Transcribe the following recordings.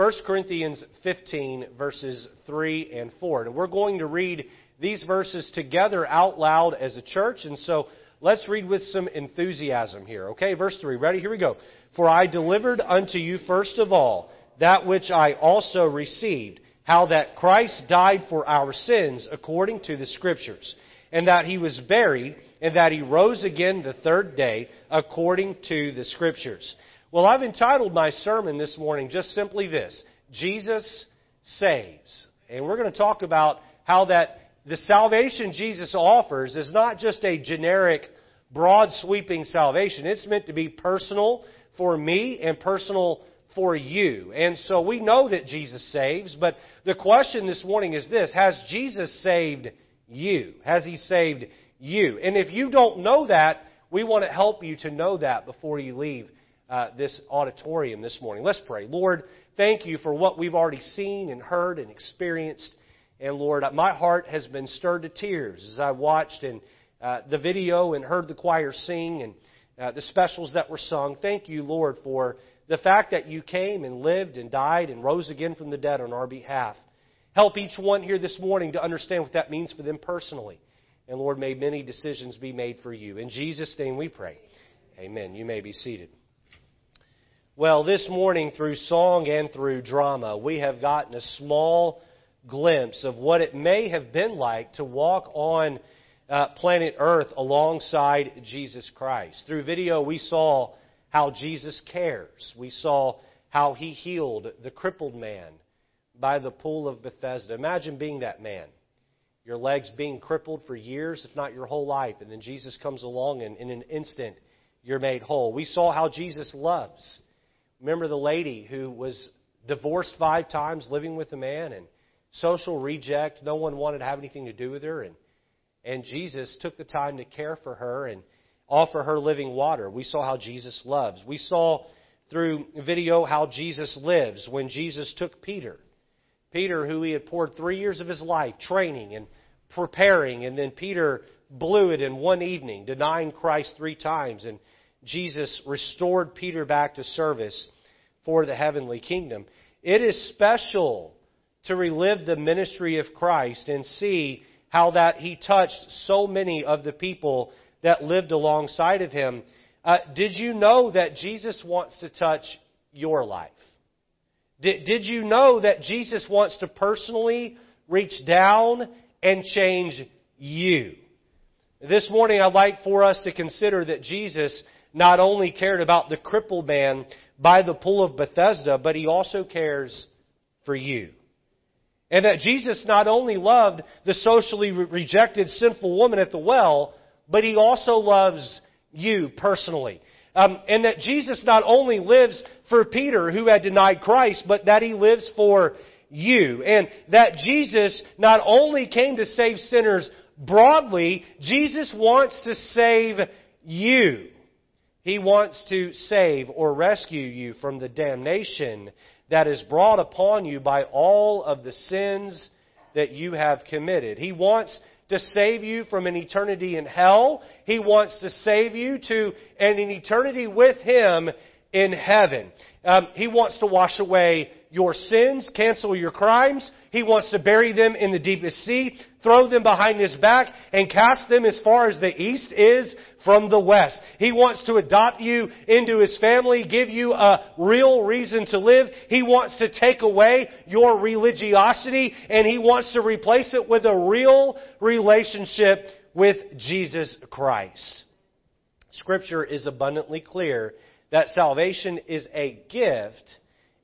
1 Corinthians 15, verses 3 and 4. And we're going to read these verses together out loud as a church. And so let's read with some enthusiasm here. Okay, verse 3. Ready? Here we go. For I delivered unto you first of all that which I also received, how that Christ died for our sins according to the Scriptures, and that he was buried, and that he rose again the third day according to the Scriptures. Well, I've entitled my sermon this morning just simply this Jesus saves. And we're going to talk about how that the salvation Jesus offers is not just a generic, broad sweeping salvation. It's meant to be personal for me and personal for you. And so we know that Jesus saves, but the question this morning is this Has Jesus saved you? Has He saved you? And if you don't know that, we want to help you to know that before you leave uh, this auditorium this morning. Let's pray. Lord, thank you for what we've already seen and heard and experienced. And Lord, my heart has been stirred to tears as I watched and uh, the video and heard the choir sing and uh, the specials that were sung. Thank you, Lord, for the fact that you came and lived and died and rose again from the dead on our behalf. Help each one here this morning to understand what that means for them personally. And Lord, may many decisions be made for you. In Jesus' name we pray. Amen. You may be seated. Well, this morning, through song and through drama, we have gotten a small glimpse of what it may have been like to walk on uh, planet Earth alongside Jesus Christ. Through video, we saw how Jesus cares. We saw how he healed the crippled man by the pool of Bethesda. Imagine being that man. Your legs being crippled for years, if not your whole life, and then Jesus comes along and in an instant you're made whole. We saw how Jesus loves. Remember the lady who was divorced five times, living with a man, and social reject. No one wanted to have anything to do with her, and and Jesus took the time to care for her and offer her living water. We saw how Jesus loves. We saw through video how Jesus lives when Jesus took Peter. Peter, who he had poured three years of his life training and preparing, and then Peter blew it in one evening, denying Christ three times, and Jesus restored Peter back to service for the heavenly kingdom. It is special to relive the ministry of Christ and see how that he touched so many of the people that lived alongside of him. Uh, did you know that Jesus wants to touch your life? Did, did you know that Jesus wants to personally reach down and change you? This morning, I'd like for us to consider that Jesus not only cared about the crippled man by the pool of Bethesda, but he also cares for you. And that Jesus not only loved the socially rejected sinful woman at the well, but he also loves you personally. Um, and that Jesus not only lives for Peter, who had denied Christ, but that he lives for you. And that Jesus not only came to save sinners broadly, Jesus wants to save you. He wants to save or rescue you from the damnation that is brought upon you by all of the sins that you have committed. He wants to save you from an eternity in hell. He wants to save you to an eternity with Him in heaven. Um, he wants to wash away your sins, cancel your crimes. He wants to bury them in the deepest sea, throw them behind his back, and cast them as far as the east is from the west. He wants to adopt you into his family, give you a real reason to live. He wants to take away your religiosity, and he wants to replace it with a real relationship with Jesus Christ. Scripture is abundantly clear that salvation is a gift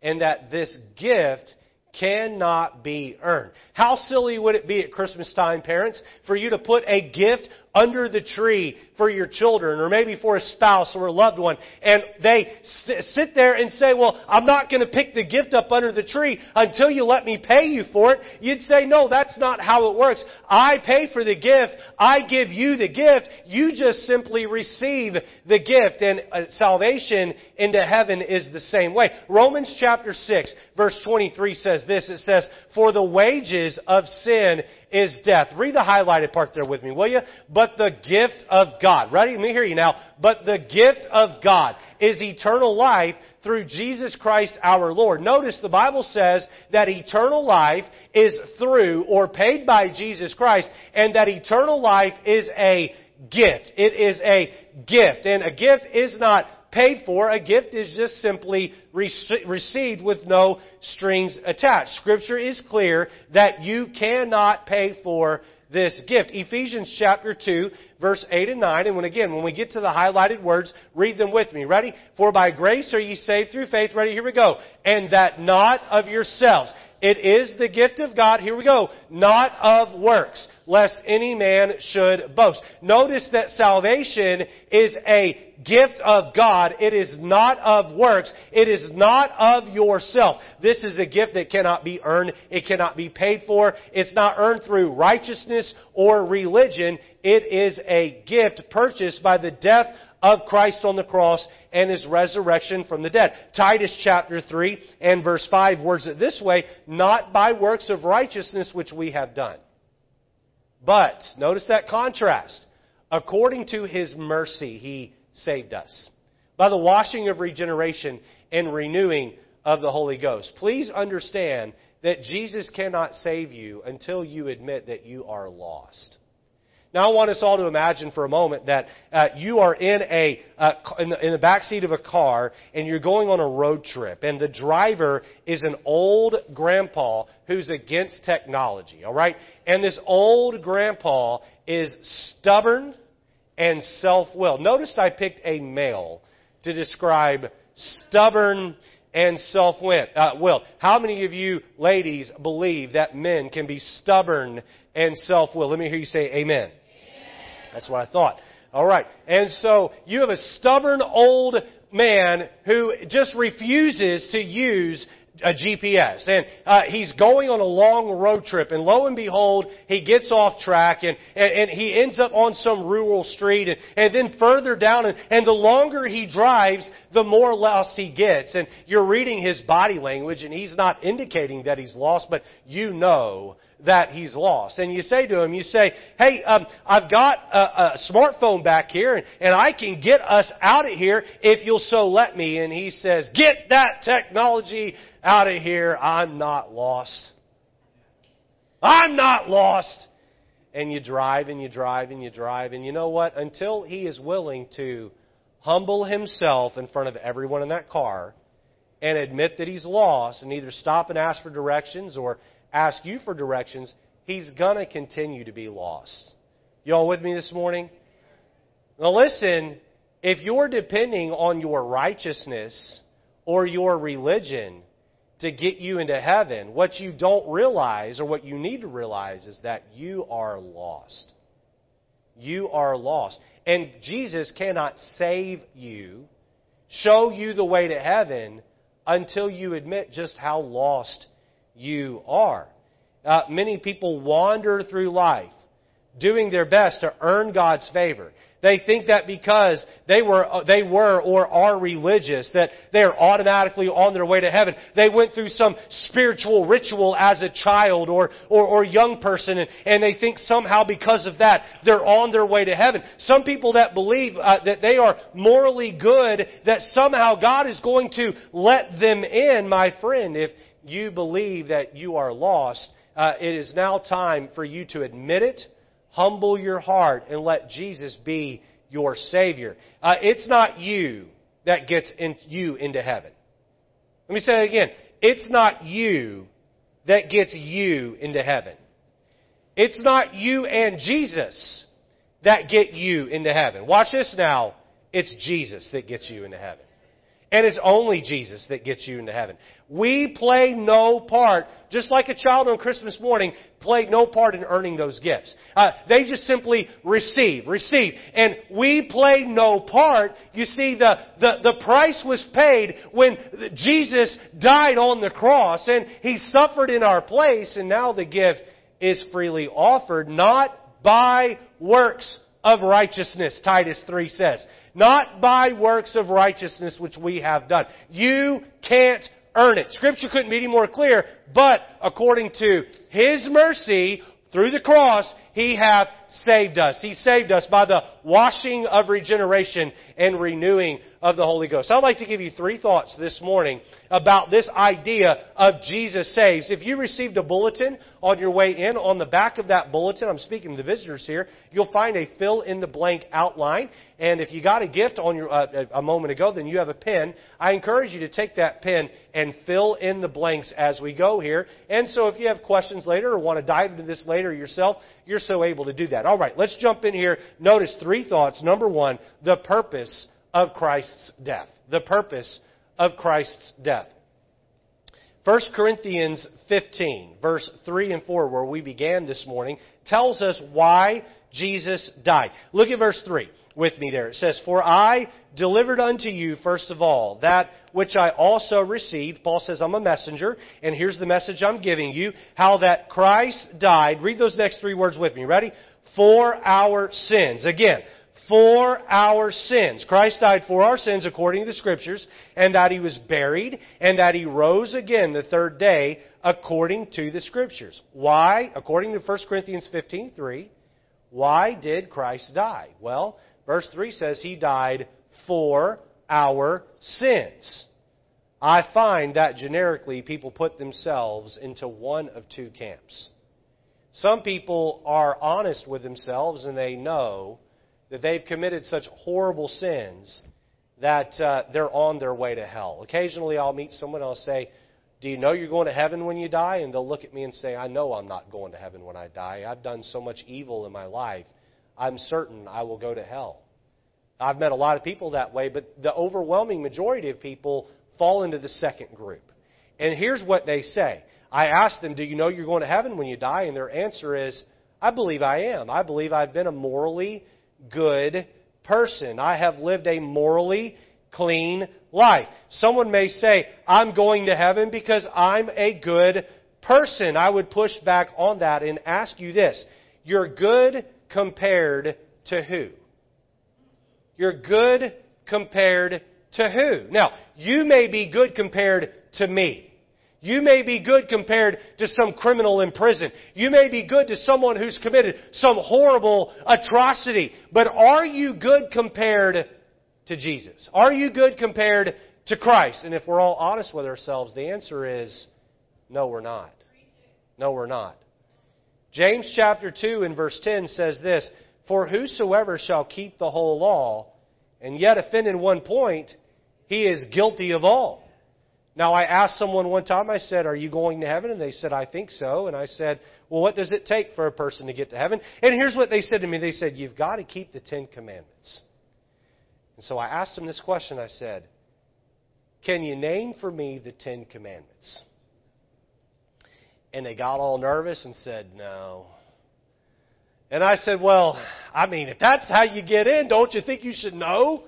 and that this gift cannot be earned. How silly would it be at Christmas time, parents, for you to put a gift under the tree for your children or maybe for a spouse or a loved one and they sit there and say, well, I'm not going to pick the gift up under the tree until you let me pay you for it. You'd say, no, that's not how it works. I pay for the gift. I give you the gift. You just simply receive the gift and uh, salvation into heaven is the same way. Romans chapter 6 verse 23 says this. It says, For the wages of sin is death. Read the highlighted part there with me, will you? But the gift of God. Ready? Let me hear you now. But the gift of God is eternal life through Jesus Christ our Lord. Notice the Bible says that eternal life is through or paid by Jesus Christ and that eternal life is a gift. It is a gift. And a gift is not paid for. A gift is just simply received with no strings attached. Scripture is clear that you cannot pay for this gift. Ephesians chapter 2, verse 8 and 9. And when again, when we get to the highlighted words, read them with me. Ready? For by grace are ye saved through faith. Ready? Here we go. And that not of yourselves. It is the gift of God, here we go, not of works, lest any man should boast. Notice that salvation is a gift of God. It is not of works. It is not of yourself. This is a gift that cannot be earned. It cannot be paid for. It's not earned through righteousness or religion. It is a gift purchased by the death of Christ on the cross and his resurrection from the dead. Titus chapter 3 and verse 5 words it this way, not by works of righteousness which we have done. But, notice that contrast. According to his mercy, he saved us. By the washing of regeneration and renewing of the Holy Ghost. Please understand that Jesus cannot save you until you admit that you are lost. Now I want us all to imagine for a moment that uh, you are in a uh, in, the, in the back seat of a car and you're going on a road trip, and the driver is an old grandpa who's against technology. All right, and this old grandpa is stubborn and self-willed. Notice I picked a male to describe stubborn and self-willed. Uh, How many of you ladies believe that men can be stubborn and self-willed? Let me hear you say amen. That's what I thought. All right. And so you have a stubborn old man who just refuses to use a GPS. And uh, he's going on a long road trip, and lo and behold, he gets off track, and, and, and he ends up on some rural street, and, and then further down, and, and the longer he drives, the more lost he gets. And you're reading his body language, and he's not indicating that he's lost, but you know that he's lost. And you say to him, you say, hey, um, I've got a, a smartphone back here and, and I can get us out of here if you'll so let me. And he says, get that technology out of here. I'm not lost. I'm not lost. And you drive and you drive and you drive. And you know what? Until he is willing to humble himself in front of everyone in that car and admit that he's lost and either stop and ask for directions or ask you for directions, he's going to continue to be lost. Y'all with me this morning? Now listen, if you're depending on your righteousness or your religion to get you into heaven, what you don't realize or what you need to realize is that you are lost. You are lost. And Jesus cannot save you, show you the way to heaven until you admit just how lost you are. Uh, many people wander through life doing their best to earn God's favor. They think that because they were, uh, they were or are religious, that they are automatically on their way to heaven. They went through some spiritual ritual as a child or, or, or young person, and, and they think somehow because of that, they're on their way to heaven. Some people that believe uh, that they are morally good, that somehow God is going to let them in, my friend, if, you believe that you are lost, uh, it is now time for you to admit it, humble your heart, and let Jesus be your Savior. Uh, it's not you that gets in, you into heaven. Let me say it again. It's not you that gets you into heaven. It's not you and Jesus that get you into heaven. Watch this now. It's Jesus that gets you into heaven. And it's only Jesus that gets you into heaven. We play no part, just like a child on Christmas morning played no part in earning those gifts. Uh, they just simply receive, receive. And we play no part. You see, the, the, the price was paid when Jesus died on the cross and He suffered in our place and now the gift is freely offered, not by works of righteousness, Titus 3 says. Not by works of righteousness which we have done. You can't earn it. Scripture couldn't be any more clear, but according to His mercy, through the cross, He hath saved us. He saved us by the washing of regeneration and renewing of the Holy Ghost. I'd like to give you three thoughts this morning about this idea of Jesus saves. If you received a bulletin on your way in, on the back of that bulletin, I'm speaking to the visitors here, you'll find a fill in the blank outline. And if you got a gift on your, uh, a moment ago, then you have a pen. I encourage you to take that pen and fill in the blanks as we go here. And so if you have questions later or want to dive into this later yourself, you're so able to do that. All right, let's jump in here. Notice three thoughts. Number one, the purpose of Christ's death. The purpose of Christ's death. 1 Corinthians 15, verse 3 and 4, where we began this morning, tells us why Jesus died. Look at verse 3 with me there. It says, For I delivered unto you, first of all, that which I also received. Paul says, I'm a messenger, and here's the message I'm giving you. How that Christ died. Read those next three words with me. Ready? For our sins. Again, for our sins. Christ died for our sins according to the Scriptures, and that He was buried, and that He rose again the third day according to the Scriptures. Why? According to 1 Corinthians 15.3, why did Christ die? Well, verse 3 says He died for our sins. I find that generically people put themselves into one of two camps. Some people are honest with themselves and they know that they've committed such horrible sins that uh, they're on their way to hell. Occasionally I'll meet someone and I'll say, Do you know you're going to heaven when you die? And they'll look at me and say, I know I'm not going to heaven when I die. I've done so much evil in my life. I'm certain I will go to hell. I've met a lot of people that way, but the overwhelming majority of people fall into the second group. And here's what they say. I ask them, Do you know you're going to heaven when you die? And their answer is, I believe I am. I believe I've been a morally good person. I have lived a morally clean life. Someone may say, I'm going to heaven because I'm a good person. I would push back on that and ask you this. You're good compared to who? You're good compared to who? Now, you may be good compared to me. You may be good compared to some criminal in prison. You may be good to someone who's committed some horrible atrocity. But are you good compared to Jesus? Are you good compared to Christ? And if we're all honest with ourselves, the answer is no, we're not. No, we're not. James chapter 2 and verse 10 says this For whosoever shall keep the whole law and yet offend in one point, he is guilty of all. Now, I asked someone one time, I said, Are you going to heaven? And they said, I think so. And I said, Well, what does it take for a person to get to heaven? And here's what they said to me they said, You've got to keep the Ten Commandments. And so I asked them this question I said, Can you name for me the Ten Commandments? And they got all nervous and said, No. And I said, Well, I mean, if that's how you get in, don't you think you should know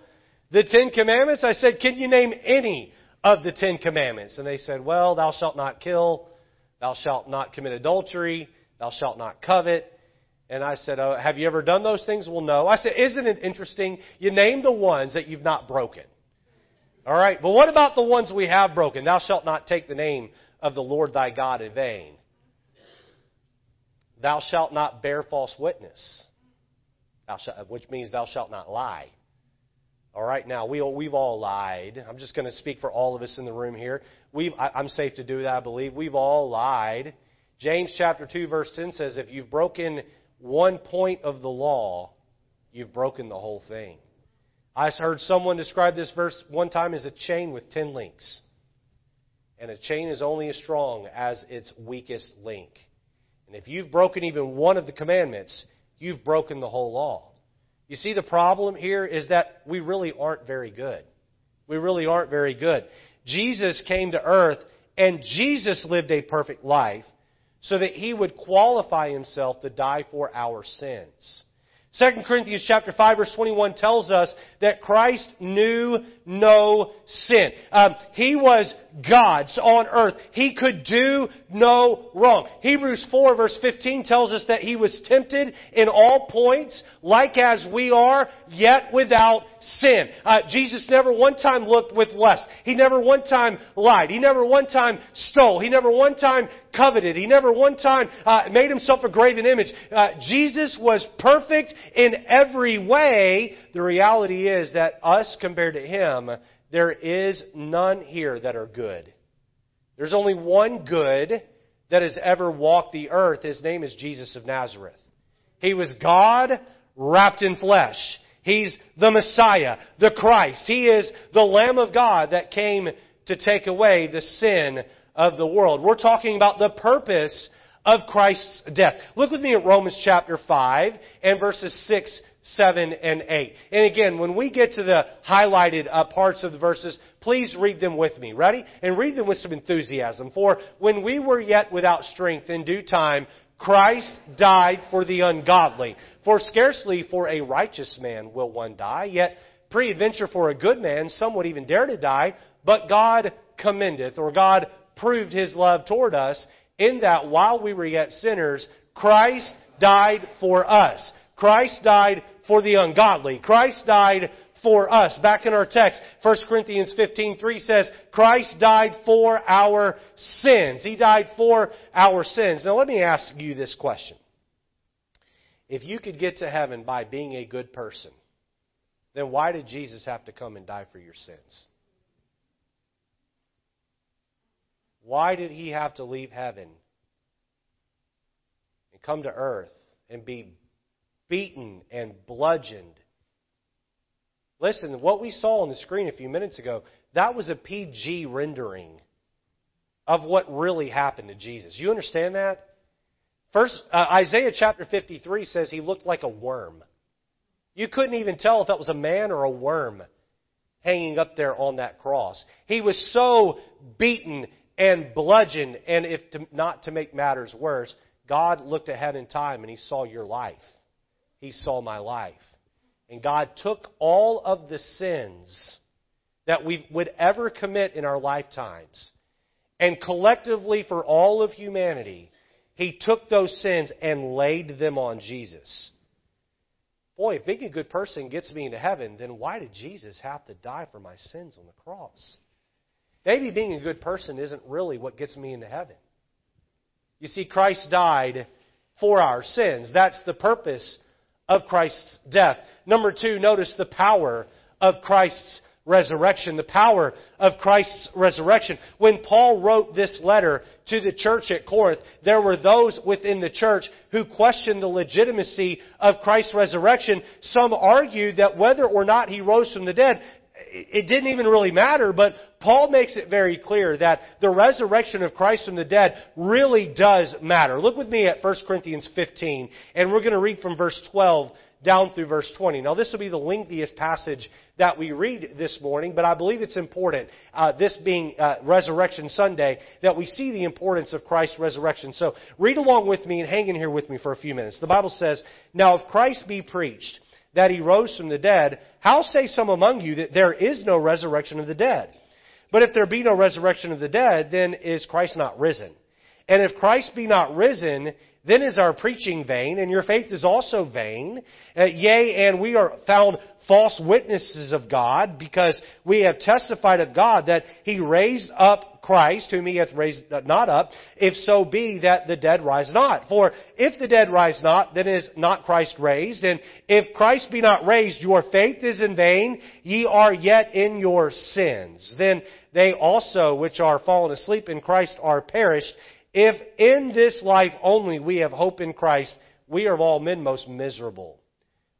the Ten Commandments? I said, Can you name any of the Ten Commandments? And they said, Well, thou shalt not kill, thou shalt not commit adultery, thou shalt not covet. And I said, oh, Have you ever done those things? Well, no. I said, Isn't it interesting? You name the ones that you've not broken. All right, but what about the ones we have broken? Thou shalt not take the name of the Lord thy God in vain. Thou shalt not bear false witness, shalt, which means thou shalt not lie. All right, now we, we've all lied. I'm just going to speak for all of us in the room here. We've, I, I'm safe to do that, I believe. We've all lied. James chapter 2, verse 10 says, If you've broken one point of the law, you've broken the whole thing. I heard someone describe this verse one time as a chain with 10 links. And a chain is only as strong as its weakest link. And if you've broken even one of the commandments, you've broken the whole law. You see, the problem here is that we really aren't very good. We really aren't very good. Jesus came to earth and Jesus lived a perfect life so that he would qualify himself to die for our sins. 2 Corinthians chapter 5 verse 21 tells us that Christ knew no sin. Um, he was God's on earth. He could do no wrong. Hebrews 4 verse 15 tells us that he was tempted in all points, like as we are, yet without sin. Uh, Jesus never one time looked with lust. He never one time lied. He never one time stole. He never one time coveted. He never one time uh, made himself a graven image. Uh, Jesus was perfect in every way. The reality is that us compared to him, there is none here that are good. There's only one good that has ever walked the earth. His name is Jesus of Nazareth. He was God wrapped in flesh. He's the Messiah, the Christ. He is the Lamb of God that came to take away the sin of the world. We're talking about the purpose of Christ's death. Look with me at Romans chapter 5 and verses 6 7, and 8. And again, when we get to the highlighted uh, parts of the verses, please read them with me. Ready? And read them with some enthusiasm. For when we were yet without strength, in due time, Christ died for the ungodly. For scarcely for a righteous man will one die, yet peradventure for a good man some would even dare to die. But God commendeth, or God proved his love toward us, in that while we were yet sinners, Christ died for us. Christ died for the ungodly. Christ died for us. Back in our text, 1 Corinthians 15:3 says, Christ died for our sins. He died for our sins. Now let me ask you this question. If you could get to heaven by being a good person, then why did Jesus have to come and die for your sins? Why did he have to leave heaven and come to earth and be beaten and bludgeoned. Listen, what we saw on the screen a few minutes ago, that was a PG rendering of what really happened to Jesus. You understand that? First, uh, Isaiah chapter 53 says he looked like a worm. You couldn't even tell if that was a man or a worm hanging up there on that cross. He was so beaten and bludgeoned, and if to, not to make matters worse, God looked ahead in time and he saw your life. He saw my life. And God took all of the sins that we would ever commit in our lifetimes, and collectively for all of humanity, He took those sins and laid them on Jesus. Boy, if being a good person gets me into heaven, then why did Jesus have to die for my sins on the cross? Maybe being a good person isn't really what gets me into heaven. You see, Christ died for our sins. That's the purpose of Christ's death. Number two, notice the power of Christ's resurrection, the power of Christ's resurrection. When Paul wrote this letter to the church at Corinth, there were those within the church who questioned the legitimacy of Christ's resurrection. Some argued that whether or not he rose from the dead, it didn't even really matter, but Paul makes it very clear that the resurrection of Christ from the dead really does matter. Look with me at 1 Corinthians 15, and we're going to read from verse 12 down through verse 20. Now, this will be the lengthiest passage that we read this morning, but I believe it's important, uh, this being uh, Resurrection Sunday, that we see the importance of Christ's resurrection. So, read along with me and hang in here with me for a few minutes. The Bible says, Now, if Christ be preached, that he rose from the dead, how say some among you that there is no resurrection of the dead? But if there be no resurrection of the dead, then is Christ not risen? And if Christ be not risen, then is our preaching vain, and your faith is also vain. Uh, yea, and we are found false witnesses of God, because we have testified of God that He raised up Christ, whom he hath raised not up, if so be that the dead rise not. For if the dead rise not, then is not Christ raised. And if Christ be not raised, your faith is in vain, ye are yet in your sins. Then they also which are fallen asleep in Christ are perished. If in this life only we have hope in Christ, we are of all men most miserable.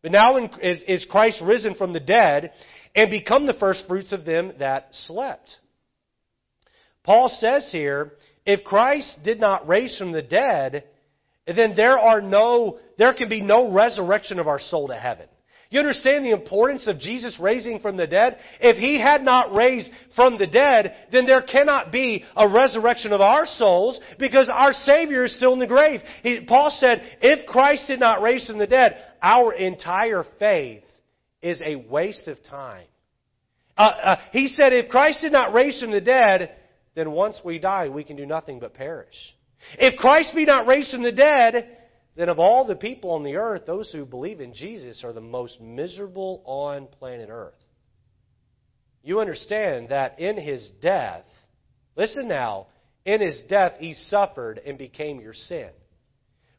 But now is Christ risen from the dead and become the first fruits of them that slept. Paul says here, if Christ did not raise from the dead, then there are no, there can be no resurrection of our soul to heaven. You understand the importance of Jesus raising from the dead? If He had not raised from the dead, then there cannot be a resurrection of our souls because our Savior is still in the grave. He, Paul said, if Christ did not raise from the dead, our entire faith is a waste of time. Uh, uh, he said, if Christ did not raise from the dead, then once we die, we can do nothing but perish. If Christ be not raised from the dead, then of all the people on the earth, those who believe in Jesus are the most miserable on planet earth. You understand that in his death, listen now, in his death he suffered and became your sin.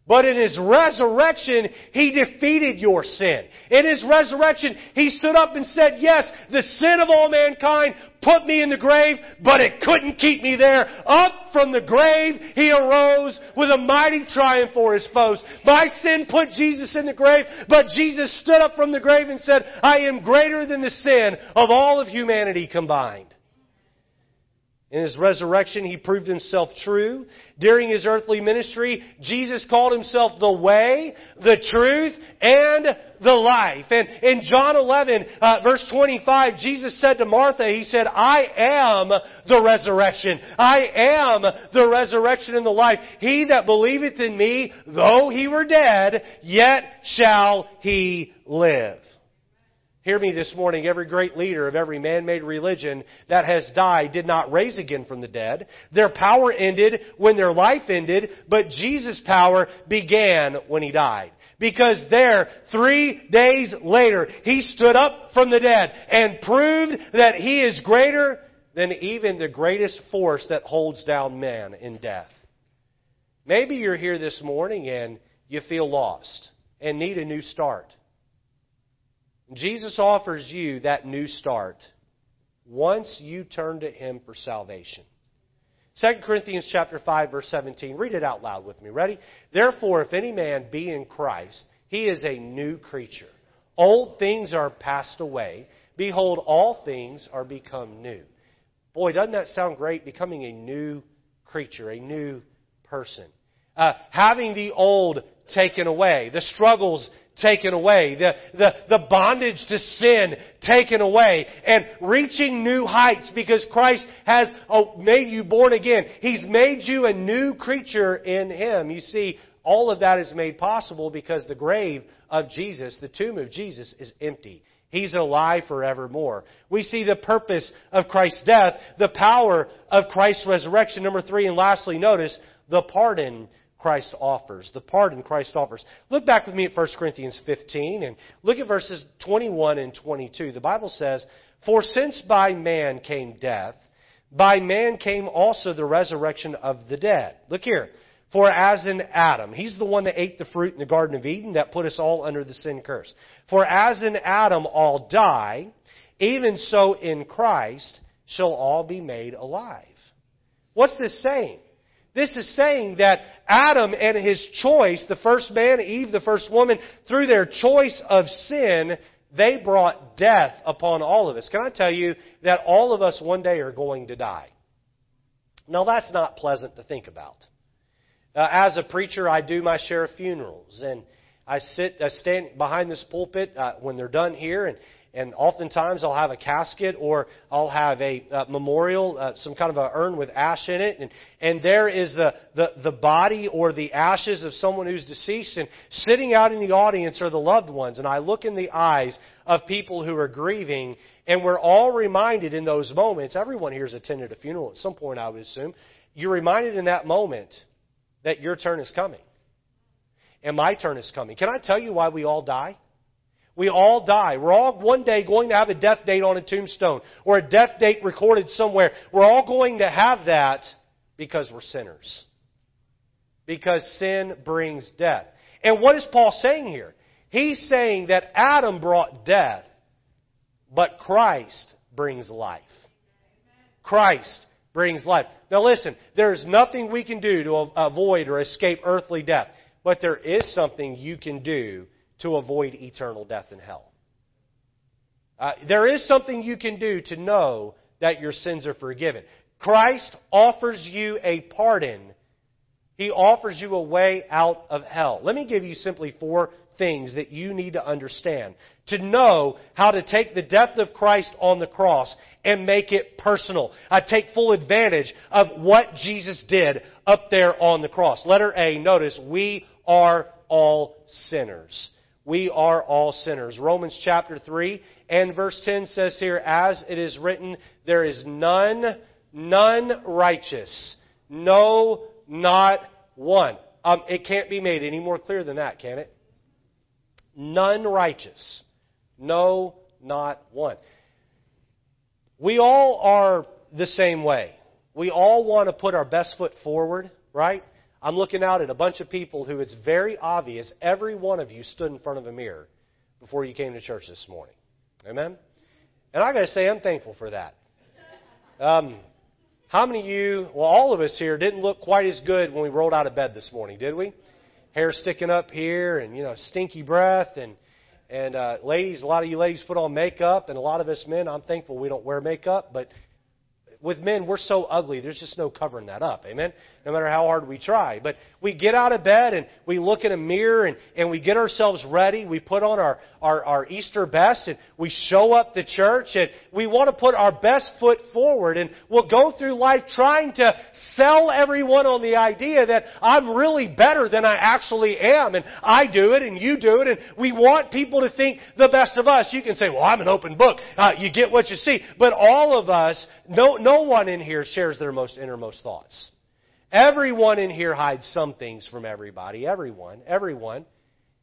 But in His resurrection, He defeated your sin. In His resurrection, He stood up and said, yes, the sin of all mankind put me in the grave, but it couldn't keep me there. Up from the grave, He arose with a mighty triumph for His foes. My sin put Jesus in the grave, but Jesus stood up from the grave and said, I am greater than the sin of all of humanity combined. In his resurrection, he proved himself true. During his earthly ministry, Jesus called himself the way, the truth, and the life. And in John 11, uh, verse 25, Jesus said to Martha, He said, I am the resurrection. I am the resurrection and the life. He that believeth in me, though he were dead, yet shall he live. Hear me this morning. Every great leader of every man-made religion that has died did not raise again from the dead. Their power ended when their life ended, but Jesus' power began when He died. Because there, three days later, He stood up from the dead and proved that He is greater than even the greatest force that holds down man in death. Maybe you're here this morning and you feel lost and need a new start. Jesus offers you that new start once you turn to Him for salvation. 2 Corinthians chapter 5 verse 17. Read it out loud with me. Ready? Therefore, if any man be in Christ, he is a new creature. Old things are passed away. Behold, all things are become new. Boy, doesn't that sound great? Becoming a new creature, a new person. Uh, having the old taken away, the struggles taken away, the, the, the bondage to sin taken away, and reaching new heights because Christ has oh, made you born again. He's made you a new creature in Him. You see, all of that is made possible because the grave of Jesus, the tomb of Jesus, is empty. He's alive forevermore. We see the purpose of Christ's death, the power of Christ's resurrection. Number three, and lastly, notice the pardon Christ offers, the pardon Christ offers. Look back with me at 1 Corinthians 15 and look at verses 21 and 22. The Bible says, For since by man came death, by man came also the resurrection of the dead. Look here. For as in Adam, he's the one that ate the fruit in the Garden of Eden that put us all under the sin curse. For as in Adam all die, even so in Christ shall all be made alive. What's this saying? This is saying that Adam and his choice, the first man, Eve, the first woman, through their choice of sin, they brought death upon all of us. Can I tell you that all of us one day are going to die? Now, that's not pleasant to think about. Uh, as a preacher, I do my share of funerals, and I sit, I stand behind this pulpit uh, when they're done here, and and oftentimes I'll have a casket or I'll have a uh, memorial, uh, some kind of a urn with ash in it, and and there is the, the the body or the ashes of someone who's deceased, and sitting out in the audience are the loved ones, and I look in the eyes of people who are grieving, and we're all reminded in those moments. Everyone here has attended a funeral at some point, I would assume. You're reminded in that moment that your turn is coming, and my turn is coming. Can I tell you why we all die? We all die. We're all one day going to have a death date on a tombstone or a death date recorded somewhere. We're all going to have that because we're sinners. Because sin brings death. And what is Paul saying here? He's saying that Adam brought death, but Christ brings life. Christ brings life. Now listen, there's nothing we can do to avoid or escape earthly death, but there is something you can do to avoid eternal death in hell. Uh, there is something you can do to know that your sins are forgiven. Christ offers you a pardon. He offers you a way out of hell. Let me give you simply four things that you need to understand. To know how to take the death of Christ on the cross and make it personal. I take full advantage of what Jesus did up there on the cross. Letter A, notice, we are all sinners. We are all sinners. Romans chapter 3 and verse 10 says here, as it is written, there is none, none righteous. No, not one. Um, it can't be made any more clear than that, can it? None righteous. No, not one. We all are the same way. We all want to put our best foot forward, right? I'm looking out at a bunch of people who it's very obvious every one of you stood in front of a mirror before you came to church this morning. Amen? And I got to say, I'm thankful for that. Um, how many of you, well, all of us here didn't look quite as good when we rolled out of bed this morning, did we? Hair sticking up here and, you know, stinky breath and, and, uh, ladies, a lot of you ladies put on makeup and a lot of us men, I'm thankful we don't wear makeup, but with men, we're so ugly, there's just no covering that up. Amen? No matter how hard we try. But we get out of bed and we look in a mirror and, and we get ourselves ready. We put on our, our, our Easter best and we show up to church and we want to put our best foot forward and we'll go through life trying to sell everyone on the idea that I'm really better than I actually am and I do it and you do it and we want people to think the best of us. You can say, well, I'm an open book. Uh, you get what you see. But all of us, no, no one in here shares their most innermost thoughts. Everyone in here hides some things from everybody. Everyone. Everyone.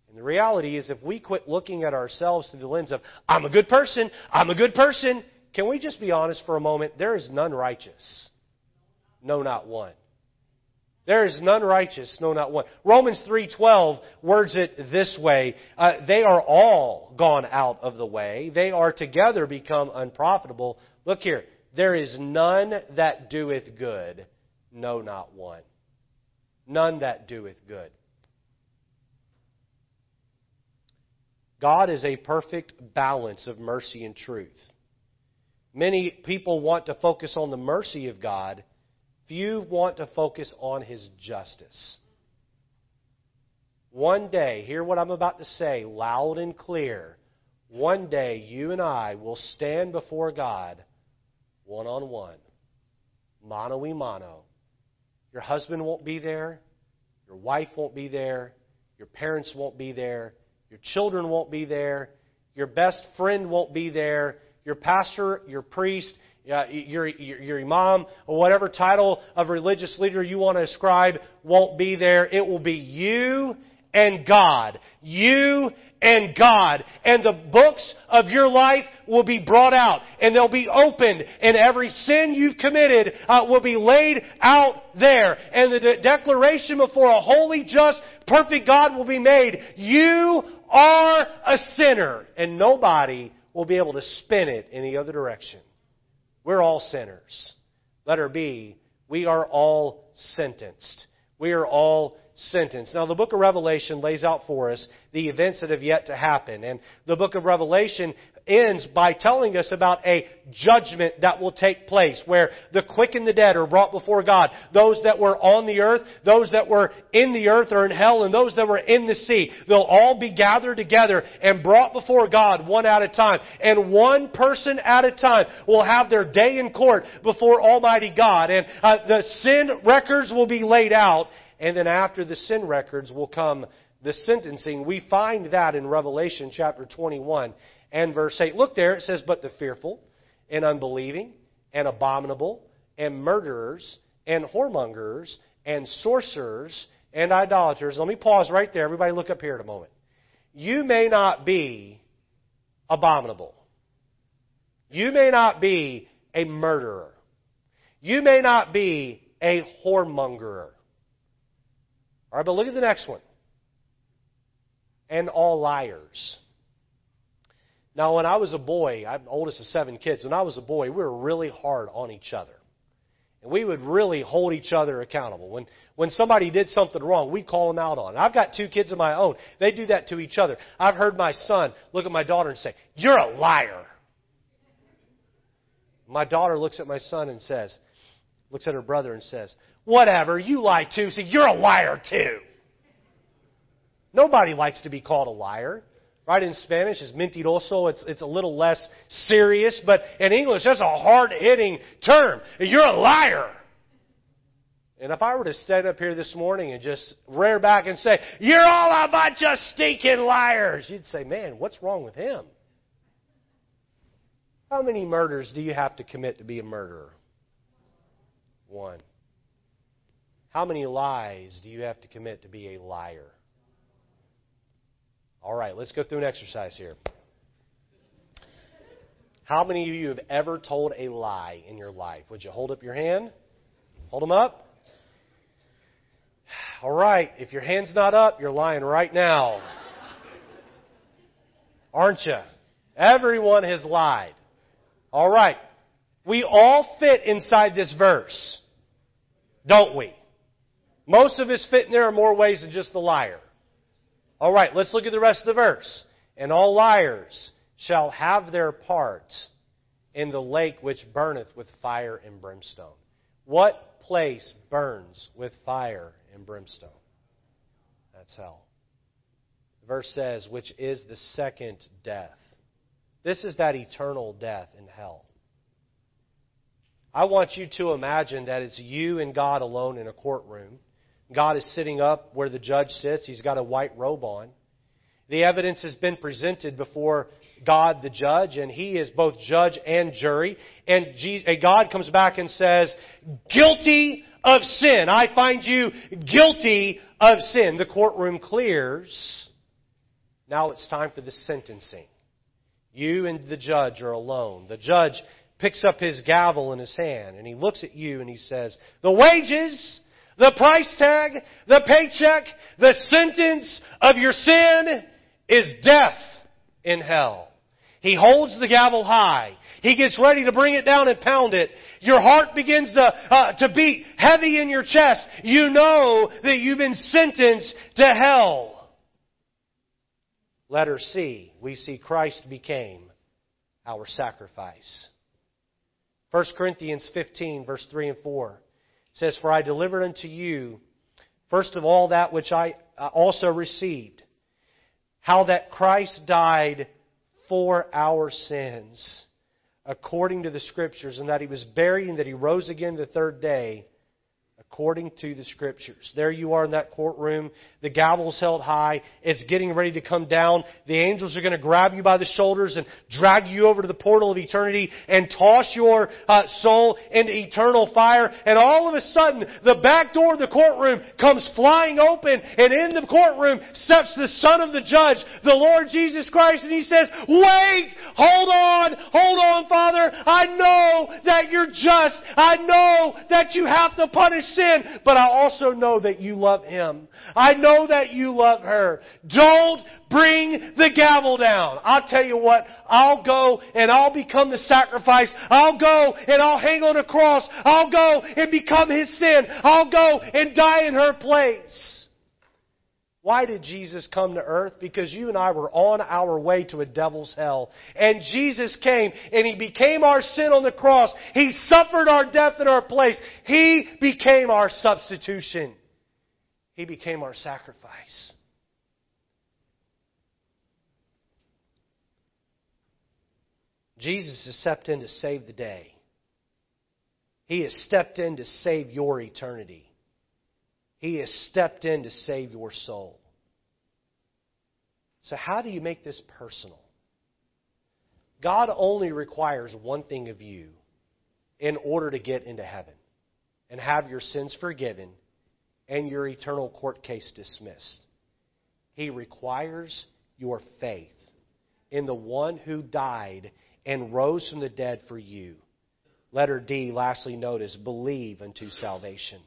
And the reality is, if we quit looking at ourselves through the lens of, I'm a good person, I'm a good person, can we just be honest for a moment? There is none righteous. No, not one. There is none righteous, no, not one. Romans 3.12 words it this way. Uh, they are all gone out of the way. They are together become unprofitable. Look here. There is none that doeth good no, not one. None that doeth good. God is a perfect balance of mercy and truth. Many people want to focus on the mercy of God. Few want to focus on His justice. One day, hear what I'm about to say loud and clear. One day, you and I will stand before God one on one, mano a mano, your husband won't be there. Your wife won't be there. Your parents won't be there. Your children won't be there. Your best friend won't be there. Your pastor, your priest, uh, your, your, your imam, or whatever title of religious leader you want to ascribe won't be there. It will be you and God. You and God. And the books of your life will be brought out and they'll be opened and every sin you've committed uh, will be laid out there. And the de- declaration before a holy, just, perfect God will be made. You are a sinner and nobody will be able to spin it any other direction. We're all sinners. Letter B, we are all sentenced. We are all sentence. Now, the book of Revelation lays out for us the events that have yet to happen. And the book of Revelation ends by telling us about a judgment that will take place where the quick and the dead are brought before God. Those that were on the earth, those that were in the earth or in hell, and those that were in the sea. They'll all be gathered together and brought before God one at a time. And one person at a time will have their day in court before Almighty God. And uh, the sin records will be laid out and then after the sin records will come the sentencing. We find that in Revelation chapter 21 and verse 8. Look there, it says, But the fearful and unbelieving and abominable and murderers and whoremongers and sorcerers and idolaters. Let me pause right there. Everybody look up here in a moment. You may not be abominable. You may not be a murderer. You may not be a whoremongerer. All right, but look at the next one. And all liars. Now, when I was a boy, I'm oldest of seven kids. When I was a boy, we were really hard on each other. And we would really hold each other accountable. When, when somebody did something wrong, we'd call them out on it. I've got two kids of my own. They do that to each other. I've heard my son look at my daughter and say, You're a liar. My daughter looks at my son and says, looks at her brother and says, Whatever, you lie too. See, you're a liar too. Nobody likes to be called a liar. Right in Spanish is mentiroso. It's, it's a little less serious, but in English, that's a hard hitting term. You're a liar. And if I were to stand up here this morning and just rear back and say, You're all a bunch of stinking liars, you'd say, Man, what's wrong with him? How many murders do you have to commit to be a murderer? One. How many lies do you have to commit to be a liar? All right, let's go through an exercise here. How many of you have ever told a lie in your life? Would you hold up your hand? Hold them up. All right, if your hand's not up, you're lying right now. Aren't you? Everyone has lied. All right. We all fit inside this verse, don't we? Most of us fit in there in more ways than just the liar. All right, let's look at the rest of the verse. And all liars shall have their part in the lake which burneth with fire and brimstone. What place burns with fire and brimstone? That's hell. The verse says, which is the second death. This is that eternal death in hell. I want you to imagine that it's you and God alone in a courtroom. God is sitting up where the judge sits. He's got a white robe on. The evidence has been presented before God the judge, and He is both judge and jury. And God comes back and says, guilty of sin. I find you guilty of sin. The courtroom clears. Now it's time for the sentencing. You and the judge are alone. The judge picks up his gavel in his hand and he looks at you and he says, The wages, the price tag, the paycheck, the sentence of your sin is death in hell. He holds the gavel high. He gets ready to bring it down and pound it. Your heart begins to, uh, to beat heavy in your chest. You know that you've been sentenced to hell. Letter C, we see Christ became our sacrifice. 1 Corinthians 15, verse 3 and 4 says, For I delivered unto you, first of all, that which I uh, also received, how that Christ died for our sins, according to the Scriptures, and that he was buried, and that he rose again the third day according to the Scriptures. There you are in that courtroom. The gavel's held high. It's getting ready to come down. The angels are going to grab you by the shoulders and drag you over to the portal of eternity and toss your uh, soul into eternal fire. And all of a sudden, the back door of the courtroom comes flying open, and in the courtroom steps the Son of the Judge, the Lord Jesus Christ, and He says, Wait! Hold on! Hold on, Father! I know that you're just. I know that you have to punish sin, but I also know that you love him. I know that you love her. Don't bring the gavel down. I'll tell you what, I'll go and I'll become the sacrifice. I'll go and I'll hang on a cross. I'll go and become his sin. I'll go and die in her place. Why did Jesus come to earth? Because you and I were on our way to a devil's hell. And Jesus came and He became our sin on the cross. He suffered our death in our place. He became our substitution. He became our sacrifice. Jesus has stepped in to save the day. He has stepped in to save your eternity. He has stepped in to save your soul. So, how do you make this personal? God only requires one thing of you in order to get into heaven and have your sins forgiven and your eternal court case dismissed. He requires your faith in the one who died and rose from the dead for you. Letter D, lastly, notice believe unto salvation.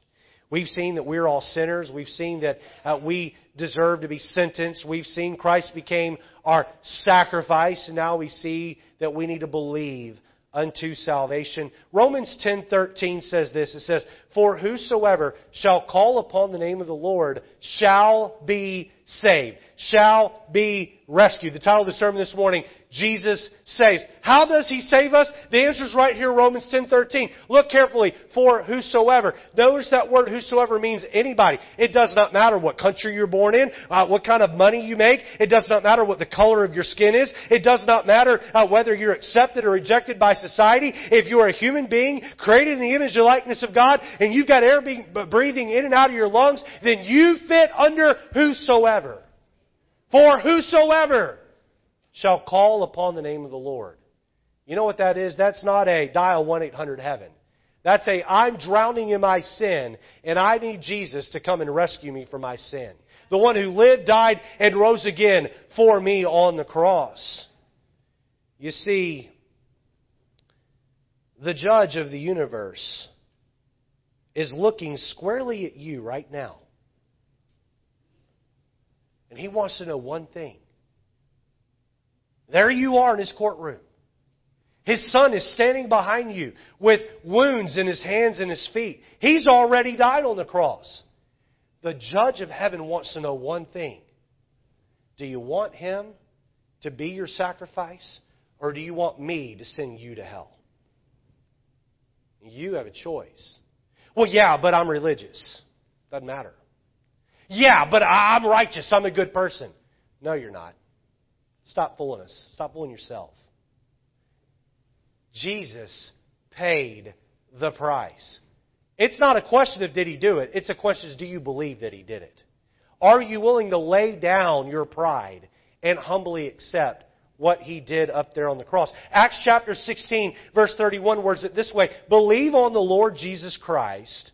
We've seen that we're all sinners. We've seen that uh, we deserve to be sentenced. We've seen Christ became our sacrifice. And now we see that we need to believe unto salvation. Romans 10:13 says this. It says, "For whosoever shall call upon the name of the Lord shall be saved." Shall be rescued. The title of the sermon this morning, Jesus saves. How does he save us? The answer is right here, Romans 10:13. Look carefully for whosoever. Notice that word whosoever means anybody. It does not matter what country you're born in, uh, what kind of money you make. It does not matter what the color of your skin is. It does not matter uh, whether you're accepted or rejected by society. If you are a human being created in the image and likeness of God, and you've got air being, breathing in and out of your lungs, then you fit under whosoever. For whosoever shall call upon the name of the Lord. You know what that is? That's not a dial 1-800-HEAVEN. That's a, I'm drowning in my sin and I need Jesus to come and rescue me from my sin. The one who lived, died, and rose again for me on the cross. You see, the judge of the universe is looking squarely at you right now. And he wants to know one thing. There you are in his courtroom. His son is standing behind you with wounds in his hands and his feet. He's already died on the cross. The judge of heaven wants to know one thing. Do you want him to be your sacrifice, or do you want me to send you to hell? You have a choice. Well, yeah, but I'm religious. Doesn't matter. Yeah, but I'm righteous. I'm a good person. No, you're not. Stop fooling us. Stop fooling yourself. Jesus paid the price. It's not a question of did he do it. It's a question of do you believe that he did it? Are you willing to lay down your pride and humbly accept what he did up there on the cross? Acts chapter 16 verse 31 words it this way. Believe on the Lord Jesus Christ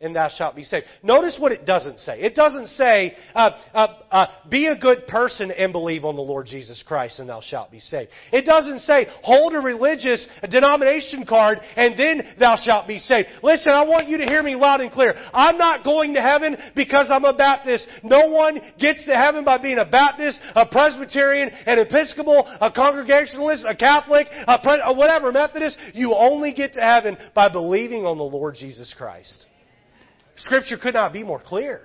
and thou shalt be saved. Notice what it doesn't say. It doesn't say, uh, uh, uh, be a good person and believe on the Lord Jesus Christ and thou shalt be saved. It doesn't say, hold a religious denomination card and then thou shalt be saved. Listen, I want you to hear me loud and clear. I'm not going to heaven because I'm a Baptist. No one gets to heaven by being a Baptist, a Presbyterian, an Episcopal, a Congregationalist, a Catholic, a Pre- whatever Methodist. You only get to heaven by believing on the Lord Jesus Christ. Scripture could not be more clear.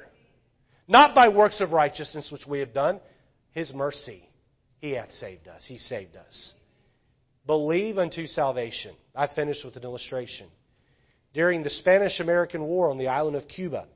Not by works of righteousness which we have done, His mercy. He hath saved us. He saved us. Believe unto salvation. I finished with an illustration. During the Spanish American War on the island of Cuba,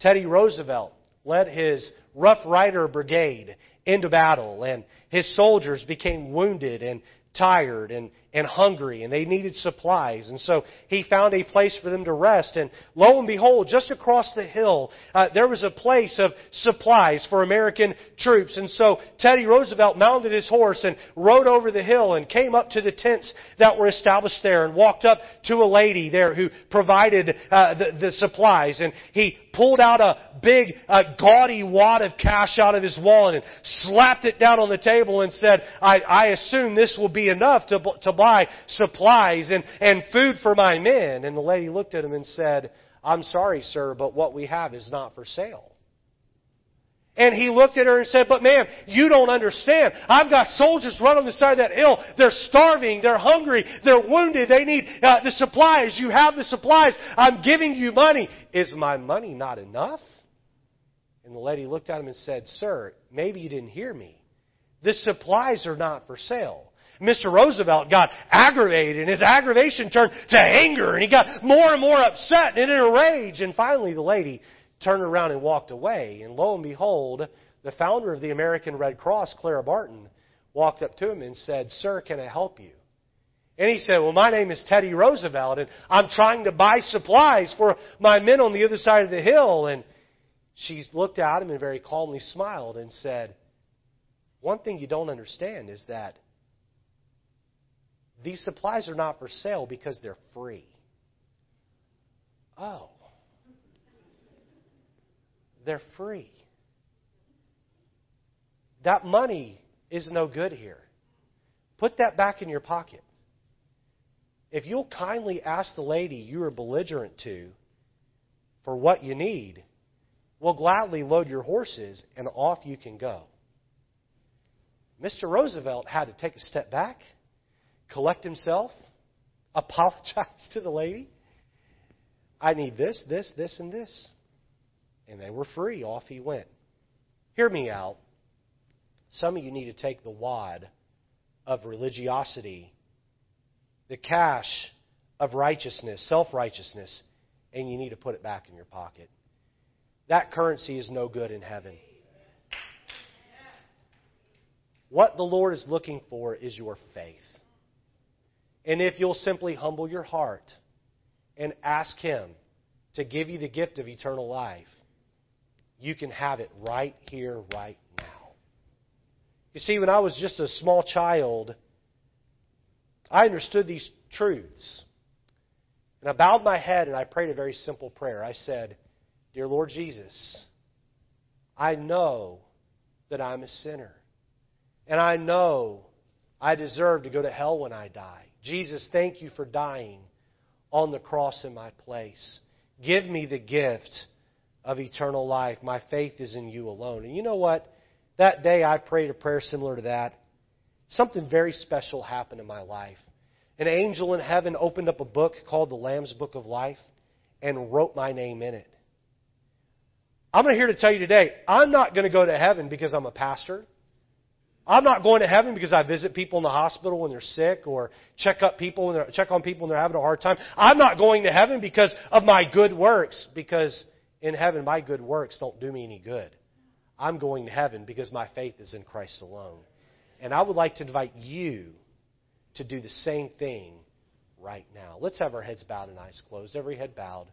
Teddy Roosevelt led his Rough Rider Brigade into battle, and his soldiers became wounded and tired and, and hungry and they needed supplies. And so he found a place for them to rest. And lo and behold, just across the hill, uh, there was a place of supplies for American troops. And so Teddy Roosevelt mounted his horse and rode over the hill and came up to the tents that were established there and walked up to a lady there who provided uh, the, the supplies. And he pulled out a big, uh, gaudy wad of cash out of his wallet and slapped it down on the table and said, I, I assume this will be enough to, to buy supplies and, and food for my men. And the lady looked at him and said, I'm sorry, sir, but what we have is not for sale. And he looked at her and said, But ma'am, you don't understand. I've got soldiers right on the side of that hill. They're starving. They're hungry. They're wounded. They need uh, the supplies. You have the supplies. I'm giving you money. Is my money not enough? And the lady looked at him and said, Sir, maybe you didn't hear me. The supplies are not for sale. Mr. Roosevelt got aggravated, and his aggravation turned to anger, and he got more and more upset and in a rage. And finally, the lady turned around and walked away. And lo and behold, the founder of the American Red Cross, Clara Barton, walked up to him and said, Sir, can I help you? And he said, Well, my name is Teddy Roosevelt, and I'm trying to buy supplies for my men on the other side of the hill. And she looked at him and very calmly smiled and said, One thing you don't understand is that these supplies are not for sale because they're free. Oh. They're free. That money is no good here. Put that back in your pocket. If you'll kindly ask the lady you are belligerent to for what you need, we'll gladly load your horses and off you can go. Mr. Roosevelt had to take a step back collect himself, apologize to the lady. I need this, this, this, and this. And they were free. Off he went. Hear me out. Some of you need to take the wad of religiosity, the cash of righteousness, self righteousness, and you need to put it back in your pocket. That currency is no good in heaven. What the Lord is looking for is your faith. And if you'll simply humble your heart and ask Him to give you the gift of eternal life, you can have it right here, right now. You see, when I was just a small child, I understood these truths. And I bowed my head and I prayed a very simple prayer. I said, Dear Lord Jesus, I know that I'm a sinner. And I know I deserve to go to hell when I die. Jesus, thank you for dying on the cross in my place. Give me the gift of eternal life. My faith is in you alone. And you know what? That day I prayed a prayer similar to that. Something very special happened in my life. An angel in heaven opened up a book called the Lamb's Book of Life and wrote my name in it. I'm here to tell you today, I'm not going to go to heaven because I'm a pastor. I'm not going to heaven because I visit people in the hospital when they're sick or check up people when they're, check on people when they're having a hard time. I'm not going to heaven because of my good works because in heaven my good works don't do me any good. I'm going to heaven because my faith is in Christ alone. And I would like to invite you to do the same thing right now. Let's have our heads bowed and eyes closed. Every head bowed,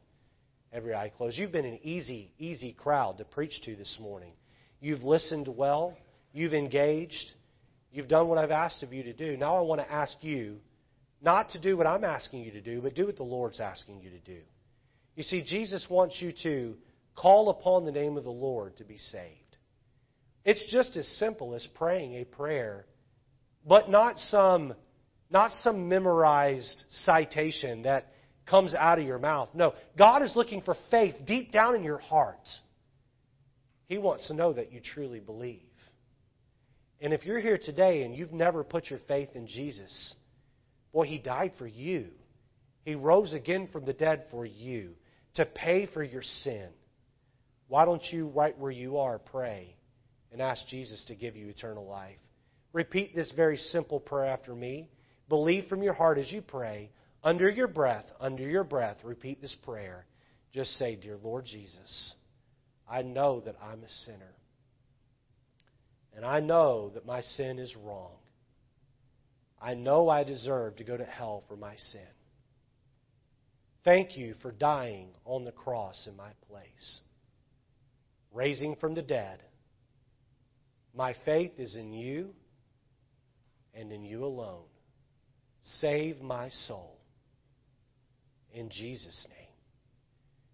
every eye closed. You've been an easy, easy crowd to preach to this morning. You've listened well. You've engaged. You've done what I've asked of you to do. Now I want to ask you not to do what I'm asking you to do, but do what the Lord's asking you to do. You see, Jesus wants you to call upon the name of the Lord to be saved. It's just as simple as praying a prayer, but not some, not some memorized citation that comes out of your mouth. No, God is looking for faith deep down in your heart. He wants to know that you truly believe. And if you're here today and you've never put your faith in Jesus, boy, He died for you. He rose again from the dead for you to pay for your sin. Why don't you, right where you are, pray and ask Jesus to give you eternal life? Repeat this very simple prayer after me. Believe from your heart as you pray. Under your breath, under your breath, repeat this prayer. Just say, Dear Lord Jesus, I know that I'm a sinner. And I know that my sin is wrong. I know I deserve to go to hell for my sin. Thank you for dying on the cross in my place, raising from the dead. My faith is in you and in you alone. Save my soul. In Jesus' name.